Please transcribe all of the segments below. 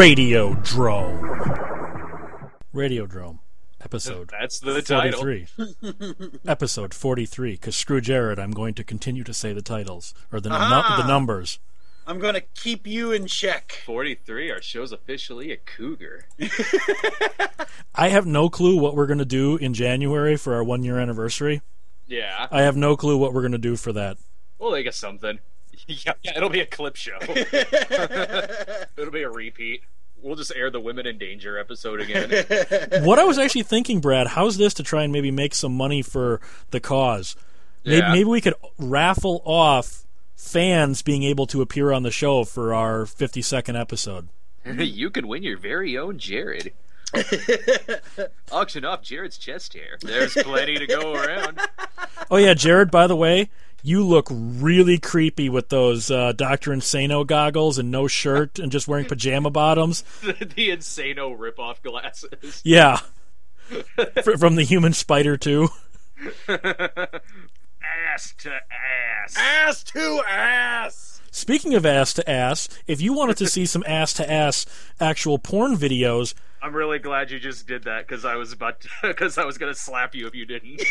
Radiodrome. Radiodrome. Episode That's the title. 43. Episode 43. Because screw Jared, I'm going to continue to say the titles, or the, nu- Ah. the numbers. I'm gonna keep you in check. 43. Our show's officially a cougar. I have no clue what we're going to do in January for our one year anniversary. Yeah. I have no clue what we're going to do for that. We'll think of something. yeah, yeah, it'll be a clip show. it'll be a repeat. We'll just air the Women in Danger episode again. what I was actually thinking, Brad, how's this to try and maybe make some money for the cause? Maybe, Yeah. maybe we could raffle off fans being able to appear on the show for our 50 second episode. you could win your very own Jared. Auction off Jared's chest hair. There's plenty to go around. Oh yeah, Jared. By the way, you look really creepy with those uh, Doctor Insano goggles and no shirt and just wearing pajama bottoms. the Insano ripoff glasses. Yeah, Fr- from the Human Spider too. ass to ass. ass to ass. Speaking of ass to ass, if you wanted to see some ass to ass actual porn videos, I'm really glad you just did that because I was about because I was gonna slap you if you didn't.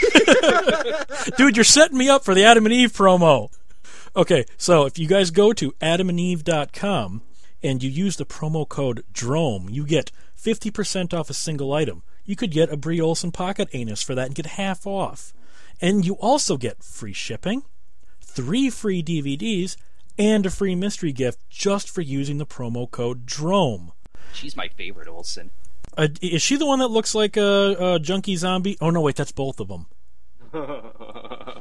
dude, you're setting me up for the Adam and Eve promo. Okay, so if you guys go to adamandeve.com and you use the promo code DROME, you get 50% off a single item. You could get a Bree Olson pocket anus for that and get half off. And you also get free shipping, three free DVDs, and a free mystery gift just for using the promo code DROME. She's my favorite Olsen. Uh, is she the one that looks like a, a junkie zombie? Oh no, wait, that's both of them.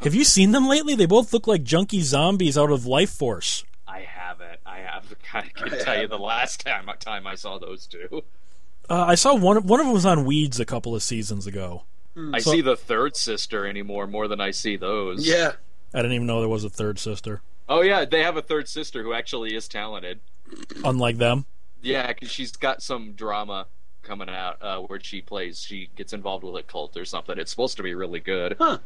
Have you seen them lately? They both look like junkie zombies out of Life Force. I haven't. I have. I can tell you the last time time I saw those two. Uh, I saw one. One of them was on Weeds a couple of seasons ago. I So- see the third sister anymore more than I see those. Yeah. I didn't even know there was a third sister. Oh yeah, they have a third sister who actually is talented. Unlike them. Yeah, because she's got some drama coming out uh, where she plays. She gets involved with a cult or something. It's supposed to be really good. Huh.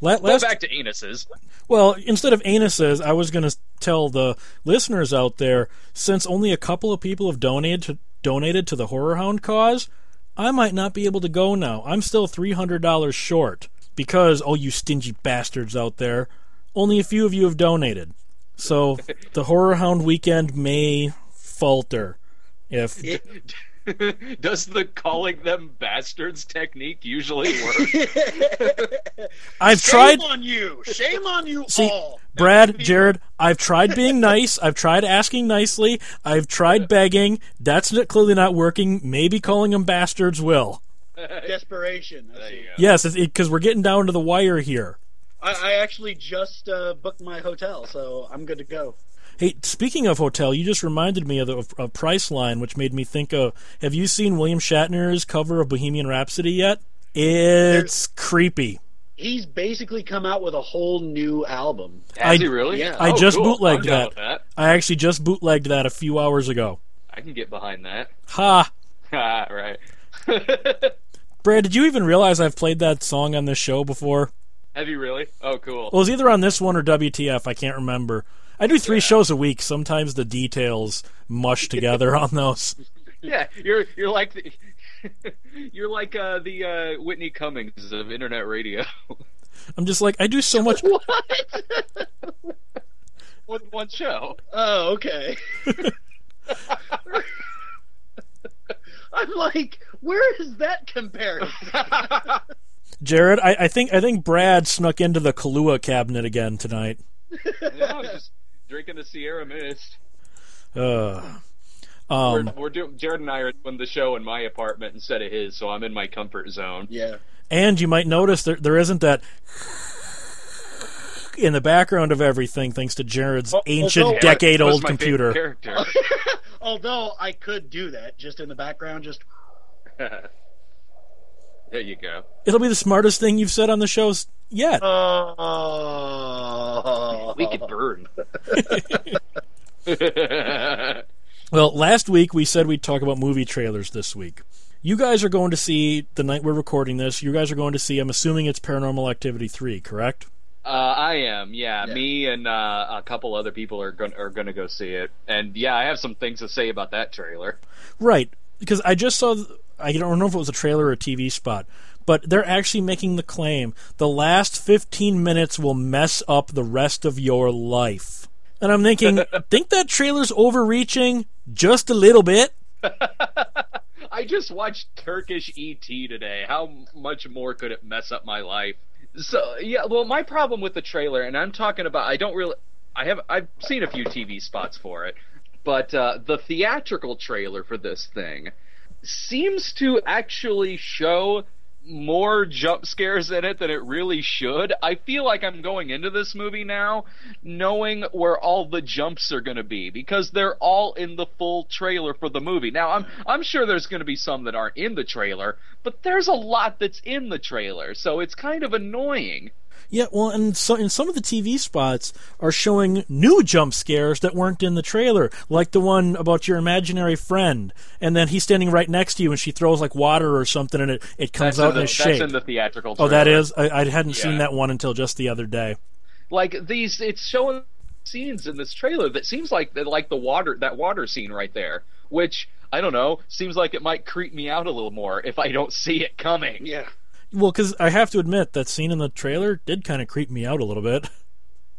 La- Go back to anuses. well, instead of anuses, I was going to tell the listeners out there, since only a couple of people have donated to, donated to the Horror Hound cause, I might not be able to go now. I'm still three hundred dollars short because, oh, you stingy bastards out there, only a few of you have donated. So the Horror Hound weekend may falter. If Does the calling them bastards technique usually work? I've Shame tried, on you. Shame on you See, all. Brad, Jared, I've tried being nice. I've tried asking nicely. I've tried begging. That's not, clearly not working. Maybe calling them bastards will. Desperation. I There see. you go. Yes, because we're getting down to the wire here. I, I actually just uh, booked my hotel, so I'm good to go. Hey, speaking of hotel, you just reminded me of, the, of, of Priceline, which made me think of. Have you seen William Shatner's cover of Bohemian Rhapsody yet? It's creepy. He's basically come out with a whole new album. Has I- he really? yeah. I Oh, just cool. bootlegged that. that. I actually just bootlegged that a few hours ago. I can get behind that. Ha! Ah, right. Brad, did you even realize I've played that song on this show before? Have you really? Oh, cool. Well, it was either on this one or WTF. I can't remember. I do three Yeah. shows a week. Sometimes the details mush together on those. Yeah, you're you're like the, you're like uh, the uh, Whitney Cummings of internet radio. I'm just like I do so much. With one show. Oh, okay. I'm like, where is that compared? Jared, I, I think I think Brad snuck into the Kahlua cabinet again tonight. Yeah, just drinking the Sierra Mist. Uh, we're um, we're doing. Jared and I are doing the show in my apartment instead of his, so I'm in my comfort zone. yeah. and you might notice there there isn't that in the background of everything, thanks to Jared's Oh, ancient, although- decade-old Was my computer. Character. Although I could do that just in the background, just there you go. It'll be the smartest thing you've said on the show yet. oh, We could burn. Well, last week we said we'd talk about movie trailers this week. You guys are going to see the night we're recording this. You guys are going to see. I'm assuming it's Paranormal Activity three, correct? Uh, I am, yeah. Yeah. Me and uh, a couple other people are going are going to go see it, and yeah, I have some things to say about that trailer. Right, because I just saw. I don't know if it was a trailer or a TV spot, but they're actually making the claim the last 15 minutes will mess up the rest of your life. And I'm thinking, think that trailer's overreaching just a little bit? I just watched Turkish ET today. How much more could it mess up my life? So yeah, well, my problem with the trailer, and I'm talking about, I don't really, I have, I've seen a few TV spots for it, but uh, the theatrical trailer for this thing seems to actually show more jump scares in it than it really should. I feel like I'm going into this movie now knowing where all the jumps are going to be because they're all in the full trailer for the movie. Now, I'm I'm sure there's going to be some that aren't in the trailer, but there's a lot that's in the trailer, so it's kind of annoying. Yeah, well, and so in some of the TV spots are showing new jump scares that weren't in the trailer, like the one about your imaginary friend, and then he's standing right next to you, and she throws like water or something, and it, it comes That's out in the, in a that's in the theatrical oh, that is. I, I hadn't seen that one until just the other day. like these it's showing scenes in this trailer that seems like like the water that water scene right there which i don't know seems like it might creep me out a little more if i don't see it coming Yeah. Well, because I have to admit that scene in the trailer did kind of creep me out a little bit.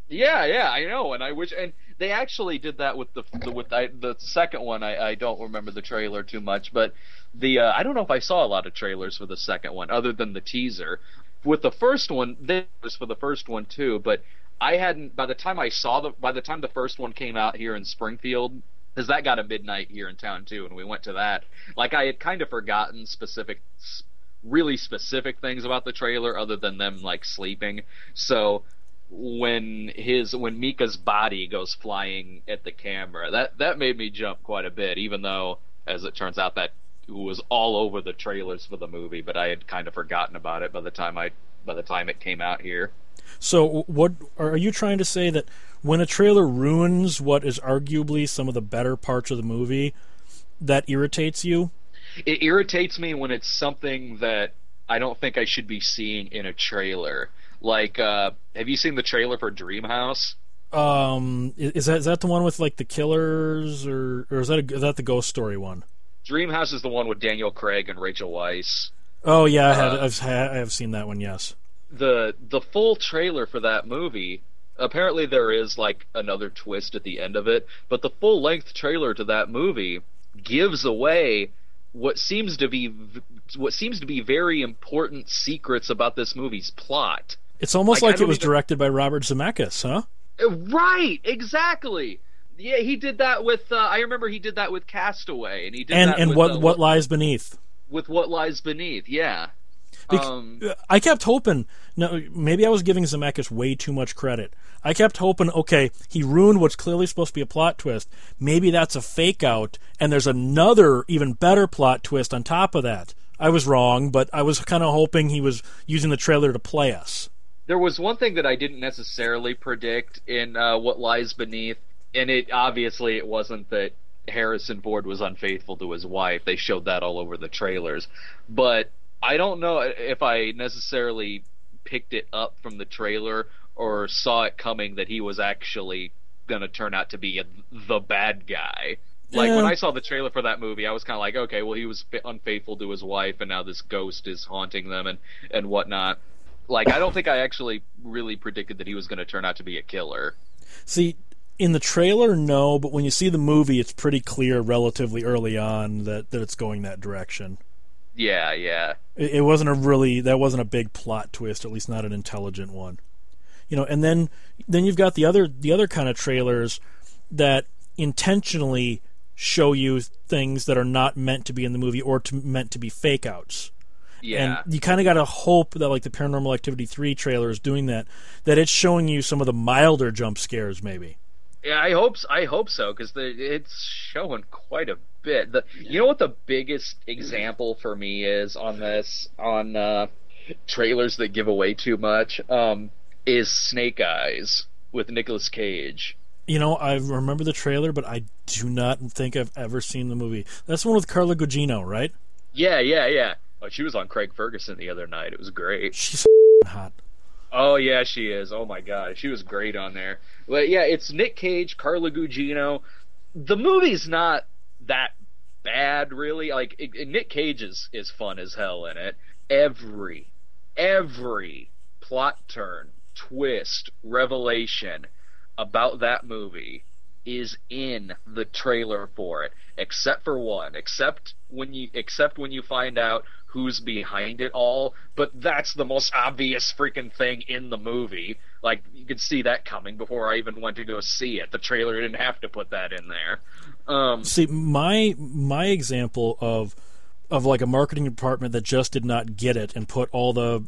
yeah yeah i know and i wish and they actually did that with the, the with I, the second one I, I don't remember the trailer too much but the uh, i don't know if i saw a lot of trailers for the second one other than the teaser with the first one this was for the first one too but i hadn't by the time i saw the by the time the first one came out here in springfield because that got a midnight here in town too and we went to that like i had kind of forgotten specific really specific things about the trailer other than them like sleeping so when his when Micah's body goes flying at the camera. That that made me jump quite a bit, even though as it turns out that was all over the trailers for the movie, but I had kind of forgotten about it by the time I by the time it came out here. So, what are you trying to say that when a trailer ruins what is arguably some of the better parts of the movie, that irritates you? It irritates me when it's something that I don't think I should be seeing in a trailer. Like, uh, have you seen the trailer for Dreamhouse? Um, is that is that the one with like the killers, or or is that a, is that the ghost story one? Dreamhouse is the one with Daniel Craig and Rachel Weisz. Oh yeah, I have Uh, I've, I have seen that one. Yes. the the full trailer for that movie apparently there is like another twist at the end of it but the full length trailer to that movie gives away what seems to be what seems to be very important secrets about this movie's plot It's almost Like, like, it was even- directed by Robert Zemeckis, huh? Uh, right exactly yeah he did that with uh, i remember he did that with castaway and he did And that and with, what uh, what lies beneath? with what lies beneath yeah Bec- um, I kept hoping. No, maybe I was giving Zemeckis way too much credit. I kept hoping. Okay, he ruined what's clearly supposed to be a plot twist. Maybe that's a fake out, and there's another even better plot twist on top of that. I was wrong, but I was kind of hoping he was using the trailer to play us. There was one thing that I didn't necessarily predict in uh, what lies beneath, and it obviously it wasn't that Harrison Ford was unfaithful to his wife. They showed that all over the trailers, but I don't know if I necessarily picked it up from the trailer or saw it coming that he was actually going to turn out to be a, the bad guy. Like when I saw the trailer for that movie, I was kind of like, okay, well, he was unfaithful to his wife, and now this ghost is haunting them and and whatnot. Like, I don't think I actually really predicted that he was going to turn out to be a killer. See, in the trailer, no, but when you see the movie, it's pretty clear relatively early on that, that it's going that direction. Yeah, yeah, It, it wasn't a really that wasn't a big plot twist, at least not an intelligent one. You know, and then then you've got the other the other kind of trailers that intentionally show you things that are not meant to be in the movie or to, meant to be fake outs. yeah. And you kind of got to hope that like the Paranormal Activity 3 trailer is doing that that it's showing you some of the milder jump scares maybe. Yeah, I hope I hope so because it's showing quite a bit. The you know what the biggest example for me is on this on uh, trailers that give away too much um, is Snake Eyes with Nicolas Cage. You know, I remember the trailer, but I do not think I've ever seen the movie. That's the one with Carla Gugino, right? Yeah, yeah, yeah. Oh, she was on Craig Ferguson the other night. It was great. She's hot. Oh yeah, she is. Oh my god, she was great on there. But yeah, it's Nick Cage, Carla Gugino. The movie's not that bad, really. Like it, it- Nick Cage is is fun as hell in it. Every every plot turn, twist, revelation about that movie is in the trailer for it, except for one. Except when you except when you find out who's behind it all. But that's the most obvious freaking thing in the movie. Like you could see that coming before I even went to go see it. The trailer didn't have to put that in there. Um, See, my my example of of like a marketing department that just did not get it and put all the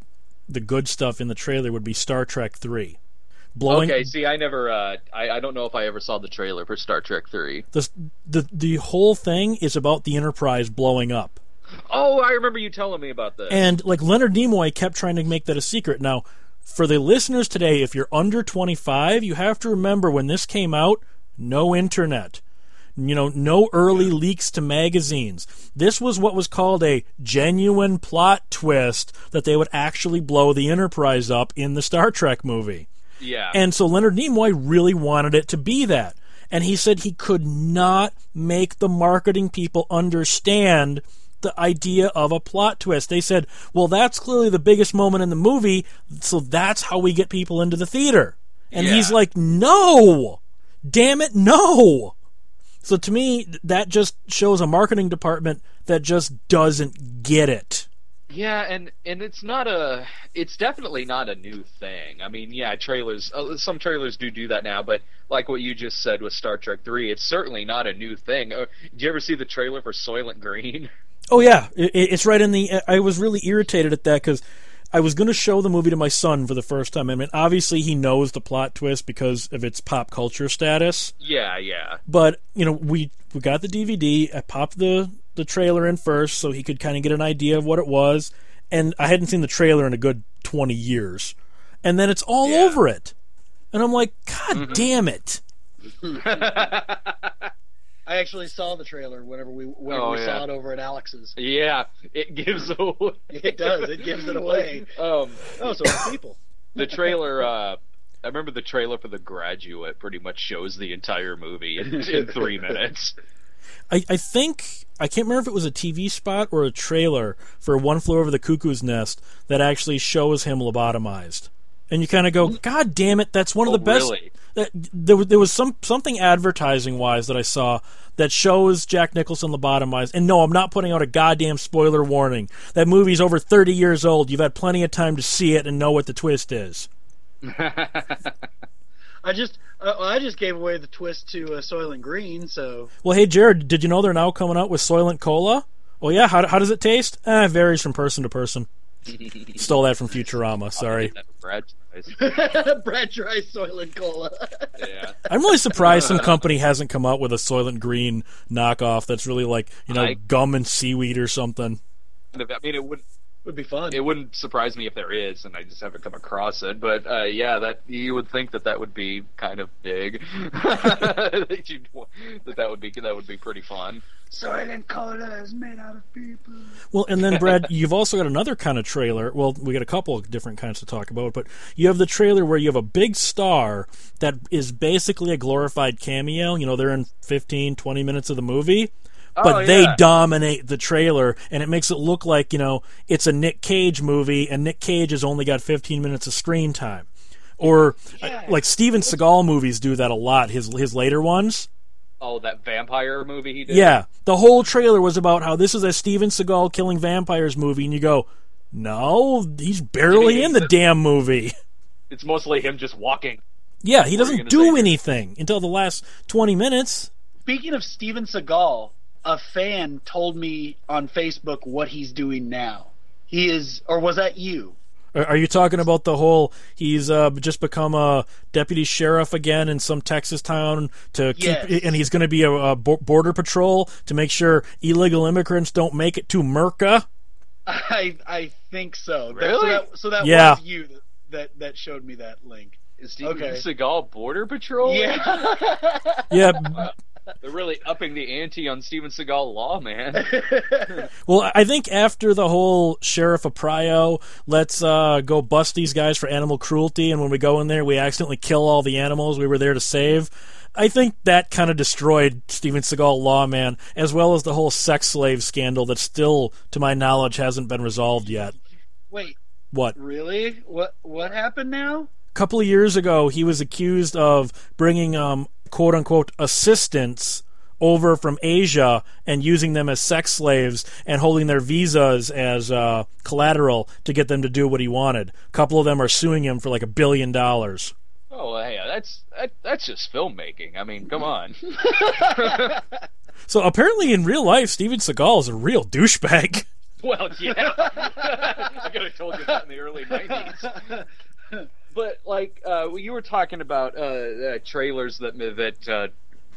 the good stuff in the trailer would be Star Trek Three. Blowing okay, see, I never. Uh, I I don't know if I ever saw the trailer for Star Trek Three. the the the whole thing is about the Enterprise blowing up. Oh, I remember you telling me about this. And like Leonard Nimoy kept trying to make that a secret. Now, for the listeners today, if you're under 25, you have to remember when this came out, no internet. You know, no early leaks to magazines. This was what was called a genuine plot twist that they would actually blow the Enterprise up in the Star Trek movie. yeah, And so Leonard Nimoy really wanted it to be that. And he said he could not make the marketing people understand the idea of a plot twist. They said, well, that's clearly the biggest moment in the movie, so that's how we get people into the theater. And Yeah. he's like, no! Damn it, no! So to me, that just shows a marketing department that just doesn't get it. Yeah, and and it's not a, it's definitely not a new thing. I mean, yeah, trailers, uh, some trailers do do that now, but like what you just said with Star Trek Three, it's certainly not a new thing. Uh, did you ever see the trailer for Soylent Green? Oh yeah, it, it's right in the. I was really irritated at that because I was going to show the movie to my son for the first time. I mean, obviously he knows the plot twist because of its pop culture status. yeah, yeah, But you know, we we got the DVD. I popped the the trailer in first so he could kind of get an idea of what it was. And I hadn't seen the trailer in a good twenty years, and then it's all Yeah. over it. And I'm like, God mm-hmm. damn it! I actually saw the trailer whenever we whenever Oh, we yeah. saw it over at Alex's. yeah. It gives away. It does. It gives it away. Um, Oh, so it's people. the trailer. Uh, I remember the trailer for The Graduate pretty much shows the entire movie in, in three minutes. I, I think I can't remember if it was a TV spot or a trailer for One Flew Over the Cuckoo's Nest that actually shows him lobotomized, and you kind of go, "God damn it, that's one of Oh, the best." really? That, there, was- there was some something advertising wise that I saw that shows Jack Nicholson lobotomized. And no, I'm not putting out a goddamn spoiler warning. That movie's over 30 years old. You've had plenty of time to see it and know what the twist is. I just uh, I just gave away the twist to uh, Soylent Green, so Well, hey Jared, did you know they're now coming out with Soylent Cola? Well, yeah. How, how does it taste? Eh, it varies from person to person. Stole that from Futurama. Sorry. Brad. Brad Dry Soylent Cola. Yeah. I'm really surprised some company hasn't come out with a Soylent Green knockoff that's really like you know I- gum and seaweed or something. I mean, it would Would be fun. it wouldn't surprise me if there is, and I just haven't come across it. But uh, yeah, that you would think that that would be kind of big. that, you'd that that would be that would be pretty fun. Soylent Cola is made out of people. Well, and then Brad, you've also got another kind of trailer. Well, we got a couple of different kinds to talk about, but you have the trailer where you have a big star that is basically a glorified cameo. You know, they're in 15, 20 minutes of the movie. But Oh, they yeah. dominate the trailer, and it makes it look like you know it's a Nick Cage movie, and Nick Cage has only got 15 minutes of screen time. Or uh, like Steven Seagal movies do that a lot. His his later ones. Oh, that vampire movie he did. Yeah, the whole trailer was about how this is a Steven Seagal killing vampires movie, and you go, no, he's barely in the damn movie. it's mostly him just walking. Yeah, he What were you doesn't do anything until the last 20 minutes. Speaking of Steven Seagal, a fan told me on Facebook what he's doing now. He is, or was that you? Are are you talking about the whole he's uh, just become a deputy sheriff again in some Texas town to keep, Yes. and he's going to be a, a border patrol to make sure illegal immigrants don't make it to Merca? I I think so. That- Really? so that, so that Yeah. was you that, that that showed me that link. Is Steven Okay. Seagal Border Patrol? Yeah. Yeah, They're really upping the ante on Steven Seagal law, man. Well, I think after the whole Sheriff Arpaio, let's uh, go bust these guys for animal cruelty, and when we go in there, we accidentally kill all the animals we were there to save. I think that kind of destroyed Steven Seagal Lawman, as well as the whole sex slave scandal that still, to my knowledge, hasn't been resolved yet. Wait, What? really? What what happened now? A couple of years ago, he was accused of bringing um, quote unquote assistants over from Asia and using them as sex slaves and holding their visas as uh, collateral to get them to do what he wanted. A couple of them are suing him for like a billion dollars. oh, well, hey, that's that, that's just filmmaking. I mean, come on. So apparently, in real life, Steven Seagal is a real douchebag. Well, yeah. I could have told you that in the early '90s. But like uh, you were talking about uh, uh, trailers that that uh,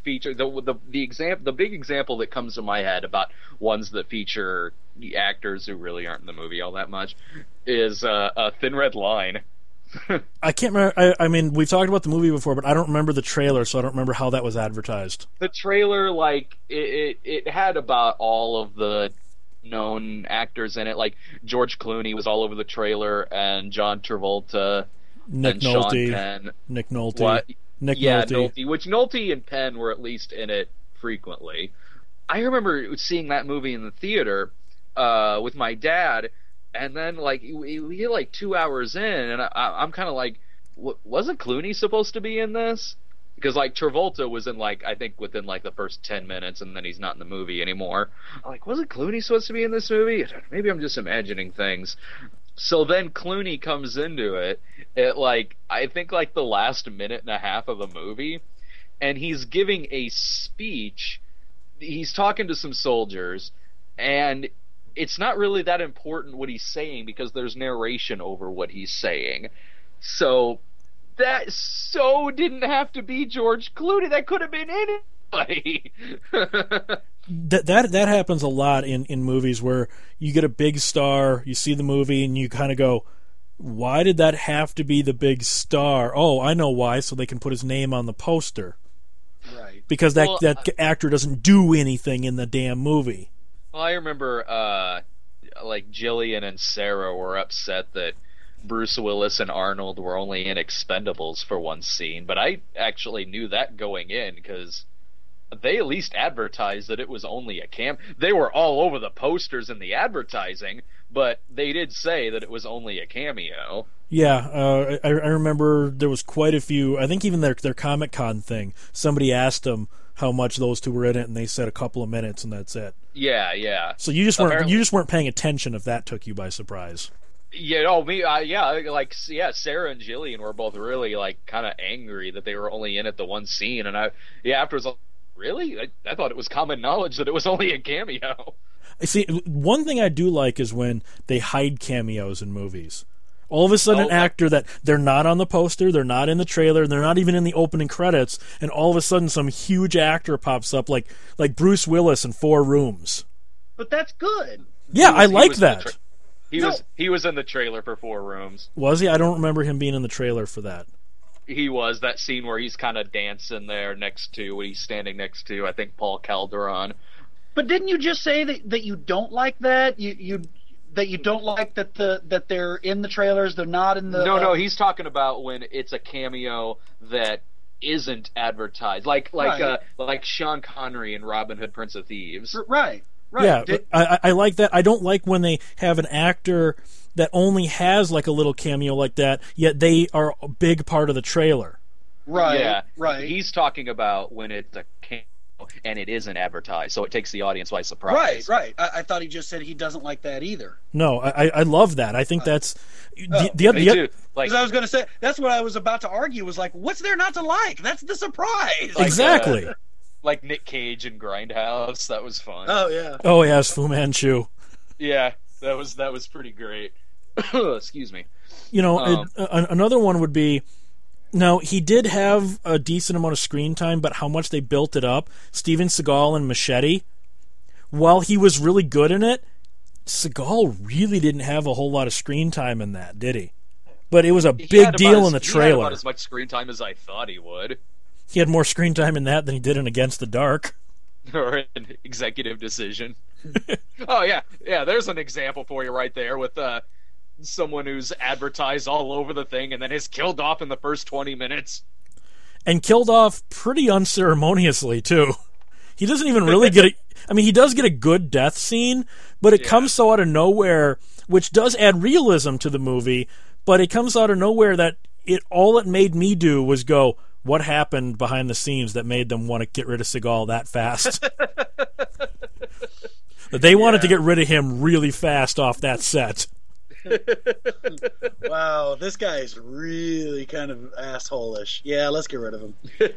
feature the the the example the big example that comes to my head about ones that feature the actors who really aren't in the movie all that much is uh, a Thin Red Line. I can't remember. I, I mean, we've talked about the movie before, but I don't remember the trailer, so I don't remember how that was advertised. the trailer like it, it it had about all of the known actors in it like George Clooney was all over the trailer and John Travolta Nick and Sean Nolte. Penn Nick Nolte. what Nick yeah Nolte. Nolte which Nolte and Penn were at least in it frequently I remember seeing that movie in the theater uh with my dad and then like we we get like 2 hours in and I, I'm kind of like wasn't Clooney supposed to be in this because like Travolta was in like I think within like the first ten minutes, and then he's not in the movie anymore. I'm like, wasn't Clooney supposed to be in this movie? Maybe I'm just imagining things. So then Clooney comes into it at like I think like the last minute and a half of the movie, and he's giving a speech. He's talking to some soldiers, and it's not really that important what he's saying because there's narration over what he's saying. So that so didn't have to be George Clooney. That could have been anybody. that that that happens a lot in in movies where you get a big star, you see the movie, and you kind of go, "Why did that have to be the big star?" Oh, I know why. So they can put his name on the poster Right. because that Well, that actor doesn't do anything in the damn movie. well, I remember uh, like Jillian and Sarah were upset that Bruce Willis and Arnold were only in Expendables for one scene, but I actually knew that going in because they at least advertised that it was only a cam. They were all over the posters and the advertising, but they did say that it was only a cameo. Yeah, uh, I, I remember there was quite a few. I think even their their Comic Con thing. Somebody asked them how much those two were in it, and they said a couple of minutes, and that's it. Yeah, yeah. So you just weren't Apparently- you just weren't paying attention if that took you by surprise. Yeah, oh me, uh, yeah, like yeah, Sarah and Jillian were both really like kind of angry that they were only in it the one scene, and I yeah afterwards, really, I, I thought it was common knowledge that it was only a cameo. I See, one thing I do like is when they hide cameos in movies. All of a sudden, Oh, an actor that they're not on the poster, they're not in the trailer, they're not even in the opening credits, and all of a sudden, some huge actor pops up, like like Bruce Willis in Four Rooms. But that's good. Yeah, was- I he like was in the that. tra- He No. was he was in the trailer for Four Rooms. Was he? I don't remember him being in the trailer for that. He was that scene where he's kind of dancing there next to when he's standing next to I think Paul Calderon. But didn't you just say that, that you don't like that? You you that you don't like that the that they're in the trailers, they're not in the no, no, uh, he's talking about when it's a cameo that isn't advertised, like like Right. uh, like Sean Connery in Robin Hood, Prince of Thieves. R- right. Right. Yeah, Did- I, I I like that. I don't like when they have an actor that only has like a little cameo like that, yet they are a big part of the trailer. right. Yeah, Right. He's talking about when it's a cameo and it isn't advertised, so it takes the audience by surprise. Right. Right. I, I thought he just said he doesn't like that either. No, I, I- I love that. I think that's the, Oh, the, Me the, too. Like Because I was going to say that's what I was about to argue. Was like, what's there not to like? That's the surprise. Like, exactly. uh, like Nick Cage and Grindhouse. That was fun. oh yeah. oh yes, Fu Manchu. yeah, that was that was pretty great. Excuse me. You know, Um, it- another one would be. Now he did have a decent amount of screen time, but how much they built it up. Steven Seagal and Machete. While he was really good in it, Seagal really didn't have a whole lot of screen time in that, did he? But it was a He big deal as- in the trailer. about as much screen time as I thought he would. He had more screen time in that than he did in Against the Dark. or an executive decision. oh yeah, yeah. There's an example for you right there with uh, someone who's advertised all over the thing and then is killed off in the first 20 minutes. And killed off pretty unceremoniously too. He doesn't even really get a. I mean, he does get a good death scene, but it Yeah. comes so out of nowhere, which does add realism to the movie. But it comes out of nowhere that it all it made me do was go, "What happened behind the scenes that made them want to get rid of Seagal that fast?" that they wanted to get rid of him really fast off that set. Wow, this guy is really kind of asshole-ish. Yeah, let's get rid of him.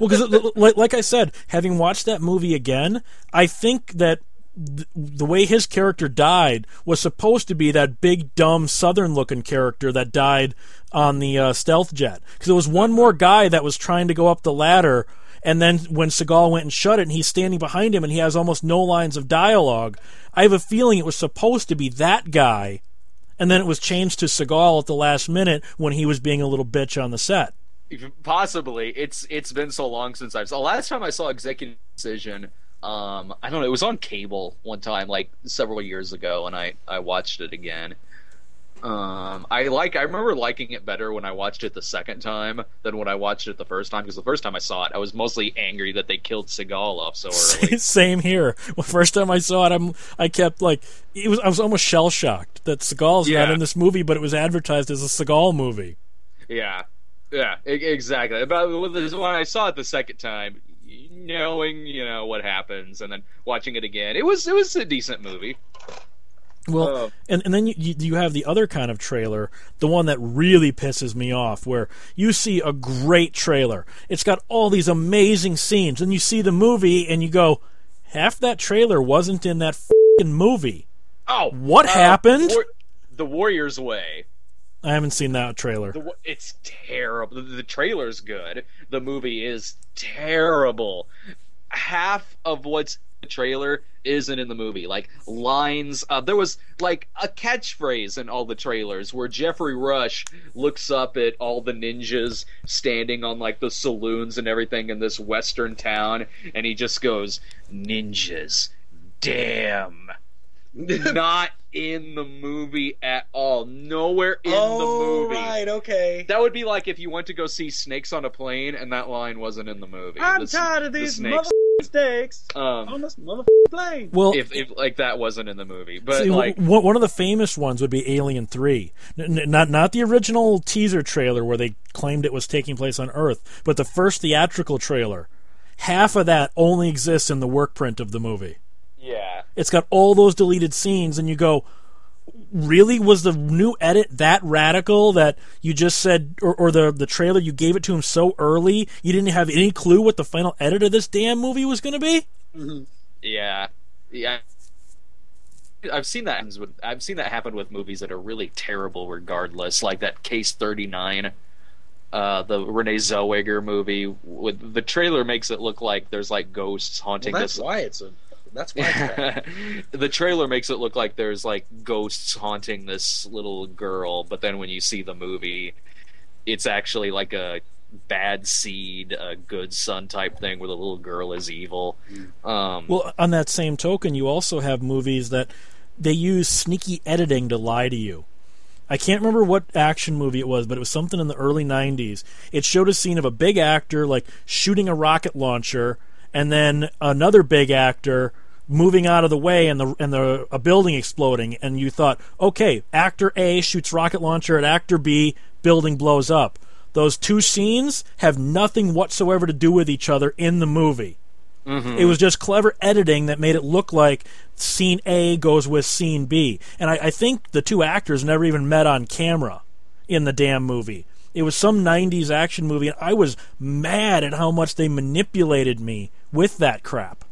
Well, because like, like I said, having watched that movie again, I think that th- the way his character died was supposed to be that big, dumb, southern-looking character that died on the uh, stealth jet. Because there was one more guy that was trying to go up the ladder, and then when Seagal went and shut it, and he's standing behind him, and he has almost no lines of dialogue. I have a feeling it was supposed to be that guy, and then it was changed to Seagal at the last minute when he was being a little bitch on the set. Possibly. It's it's been so long since I've. The last time I saw Executive Decision, um, I don't know. It was on cable one time, like several years ago, and I I watched it again. Um, I like. I remember liking it better when I watched it the second time than when I watched it the first time. Because the first time I saw it, I was mostly angry that they killed Seagal off so early. Same here. Well, first time I saw it, I'm I kept like it was I was almost shell shocked that Seagal's not in this movie, but it was advertised as a Seagal movie. Yeah, yeah, exactly. But this- when I saw it the second time, knowing you know what happens, and then watching it again, it was it was a decent movie. Well, Oh. and and then you you you have the other kind of trailer, the one that really pisses me off, where you see a great trailer, it's got all these amazing scenes, and you see the movie, and you go, half that trailer wasn't in that fing movie. Oh, What uh, happened? War- the Warrior's Way. I haven't seen that trailer. The, it's terrible. The, the trailer's good. The movie is terrible. Half of what's trailer isn't in the movie. Like lines. Uh, there was like a catchphrase in all the trailers where Geoffrey Rush looks up at all the ninjas standing on like the saloons and everything in this western town, and he just goes, "Ninjas, damn." Not in the movie at all. Nowhere in oh, the movie. right, okay. That would be like if you went to go see Snakes on a Plane and that line wasn't in the movie. I'm The tired of the these snakes. mother snakes on Um, this mother plane. Well, if, if like that wasn't in the movie, but See, like w- one of the famous ones would be Alien Three, N- n- not not the original teaser trailer where they claimed it was taking place on Earth, but the first theatrical trailer. Half of that only exists in the work print of the movie. yeah, It's got all those deleted scenes, and you go, "Really? Was the new edit that radical that you just said, or, or the the trailer you gave it to him so early you didn't have any clue what the final edit of this damn movie was going to be?" yeah, yeah. I've seen that with I've seen that happen with movies that are really terrible regardless, like that Case Thirty Nine. Uh, the Renee Zellweger movie with the trailer makes it look like there's like ghosts haunting Well, that's this why it's a. That's why. The trailer makes it look like there's like ghosts haunting this little girl, but then when you see the movie, it's actually like a bad seed, a good son type thing where the little girl is evil. Um, Well, on that same token, you also have movies that they use sneaky editing to lie to you. I can't remember what action movie it was, but it was something in the early 90s. It showed a scene of a big actor like shooting a rocket launcher and then another big actor moving out of the way and the and the a building exploding and you thought, "Okay, actor A shoots rocket launcher at actor B, building blows up." Those two scenes have nothing whatsoever to do with each other in the movie. Mm-hmm. It was just clever editing that made it look like scene A goes with scene B. And I, I think the two actors never even met on camera in the damn movie. It was some 90s action movie, and I was mad at how much they manipulated me with that crap.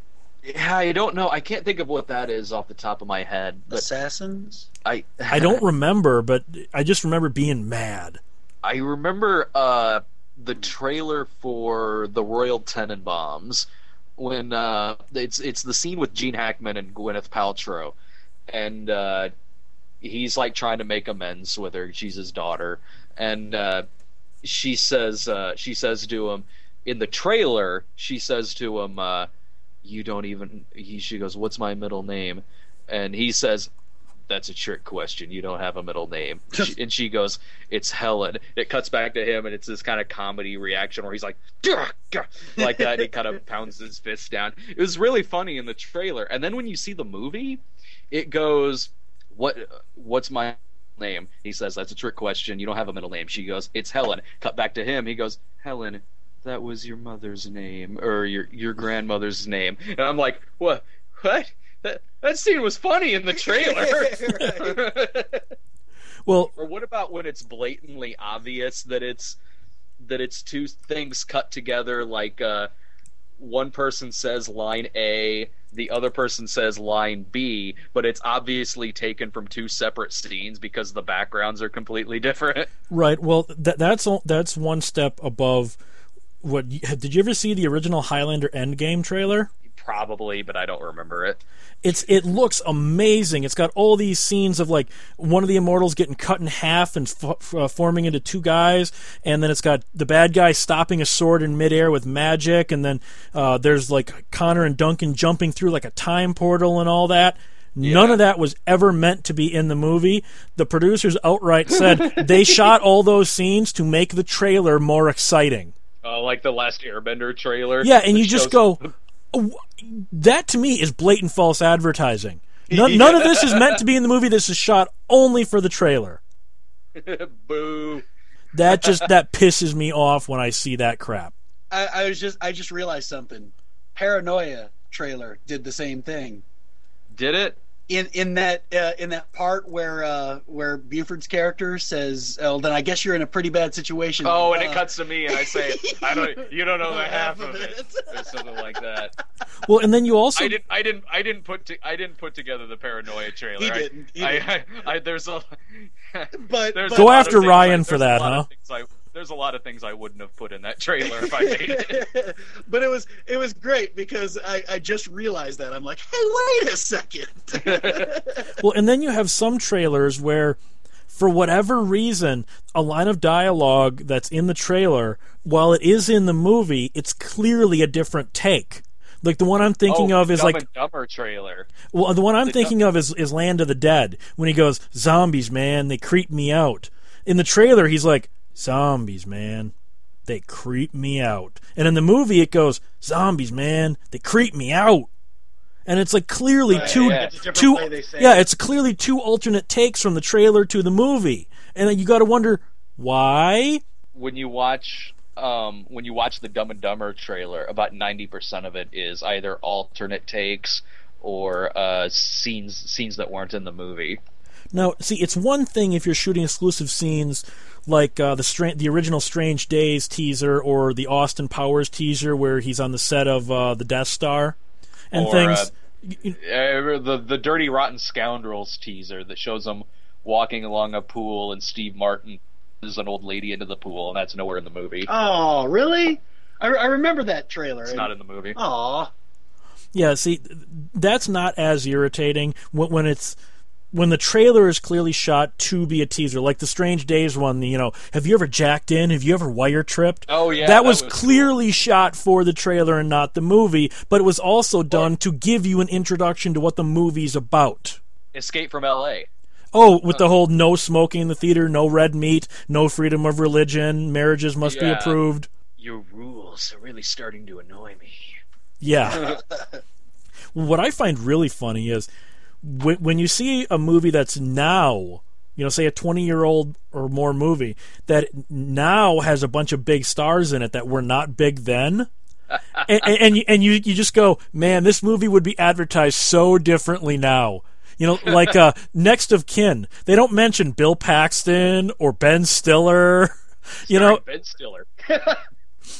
yeah, I don't know. I can't think of what that is off the top of my head, but Assassins. I I don't remember, but I just remember being mad. I remember uh, the trailer for the Royal Tenenbaums when uh, it's it's the scene with Gene Hackman and Gwyneth Paltrow, and uh, he's like trying to make amends with her. She's his daughter, and uh, she says uh, she says to him, in the trailer, she says to him, uh, "You don't even." He, she goes, "What's my middle name?" And he says, "That's a trick question. You don't have a middle name." she, and she goes, "It's Helen." It cuts back to him, and it's this kind of comedy reaction where he's like, "Gah, gah," like that. And he kind of pounds his fist down. It was really funny in the trailer, and then when you see the movie, it goes, "What? What's my?" name he says that's a trick question you don't have a middle name she goes it's helen cut back to him he goes helen that was your mother's name or your your grandmother's name. And i'm like what? What? That, that scene was funny in the trailer. Well, or what about when it's blatantly obvious that it's that it's two things cut together like uh one person says line A, the other person says line B, but it's obviously taken from two separate scenes because the backgrounds are completely different. right. Well, that that's that's one step above what. Did you ever see the original Highlander Endgame trailer? Probably, but I don't remember it. It's it looks amazing. It's got all these scenes of like one of the immortals getting cut in half and f- uh, forming into two guys, and then it's got the bad guy stopping a sword in midair with magic, and then uh, there's like Connor and Duncan jumping through like a time portal and all that. None Yeah. of that was ever meant to be in the movie. The producers outright said they shot all those scenes to make the trailer more exciting. Uh, like the last Airbender trailer. Yeah, and you just go, "Oh, that to me is blatant false advertising. None, none of this is meant to be in the movie. This is shot only for the trailer. Boo. That just that pisses me off when I see that crap. I, I was just I just realized something. Paranoia trailer did the same thing. Did it? In in that uh, in that part where uh, where Buford's character says, "Oh, then I guess you're in a pretty bad situation." Oh, and Uh, it cuts to me, and I say, "I don't. You don't know the half of it," or something like that. Well, and then you also I didn't. I didn't. I didn't put. To, I didn't put together the paranoia trailer. He I- didn't, he I, didn't. I, I, There's a. But, there's but a Go after Ryan I- for that, huh? Things I, there's a lot of things I wouldn't have put in that trailer if I made it. but it was it was great because I, I just realized that I'm like, hey, wait a second. well, and then you have some trailers where, for whatever reason, a line of dialogue that's in the trailer, while it is in the movie, it's clearly a different take. Like the one I'm thinking oh, of is Dumb like and Dumber trailer. Well, the one I'm The thinking of is, is Land of the Dead when he goes, "Zombies, man, they creep me out." In the trailer, he's like, "Zombies, man, they creep me out," and in the movie, it goes, "Zombies, man, they creep me out." And it's like clearly Right, two, yeah, two, way they say yeah, it's clearly two alternate takes from the trailer to the movie, and then you got to wonder why. when you watch um, when you watch the Dumb and Dumber trailer, about ninety percent of it is either alternate takes or uh, scenes scenes that weren't in the movie. Now, see, it's one thing if you're shooting exclusive scenes like uh, the stra- the original Strange Days teaser or the Austin Powers teaser where he's on the set of uh, the Death Star and Or, things. uh, the the Dirty Rotten Scoundrels teaser that shows them walking along a pool and Steve Martin is an old lady into the pool, and that's nowhere in the movie. oh, really? I, I remember that trailer. It's not in the movie. Aw. Yeah, see, that's not as irritating when, when it's when the trailer is clearly shot to be a teaser, like the Strange Days one. You know, have you ever jacked in? Have you ever wire tripped? Oh yeah, that, was, cool. clearly shot for the trailer and not the movie, but it was also done to give you an introduction to what the movie's about. Escape from L.A. Oh, with uh, the whole no smoking in the theater, no red meat, no freedom of religion, marriages must be approved. Your rules are really starting to annoy me. Yeah. what I find really funny is when, when you see a movie that's now, you know, say a 20 year old or more movie that now has a bunch of big stars in it that were not big then. and, and, and, you, and you you just go, man, this movie would be advertised so differently now. You know, like uh, Next of Kin, they don't mention Bill Paxton or Ben Stiller. You know, Ben Stiller.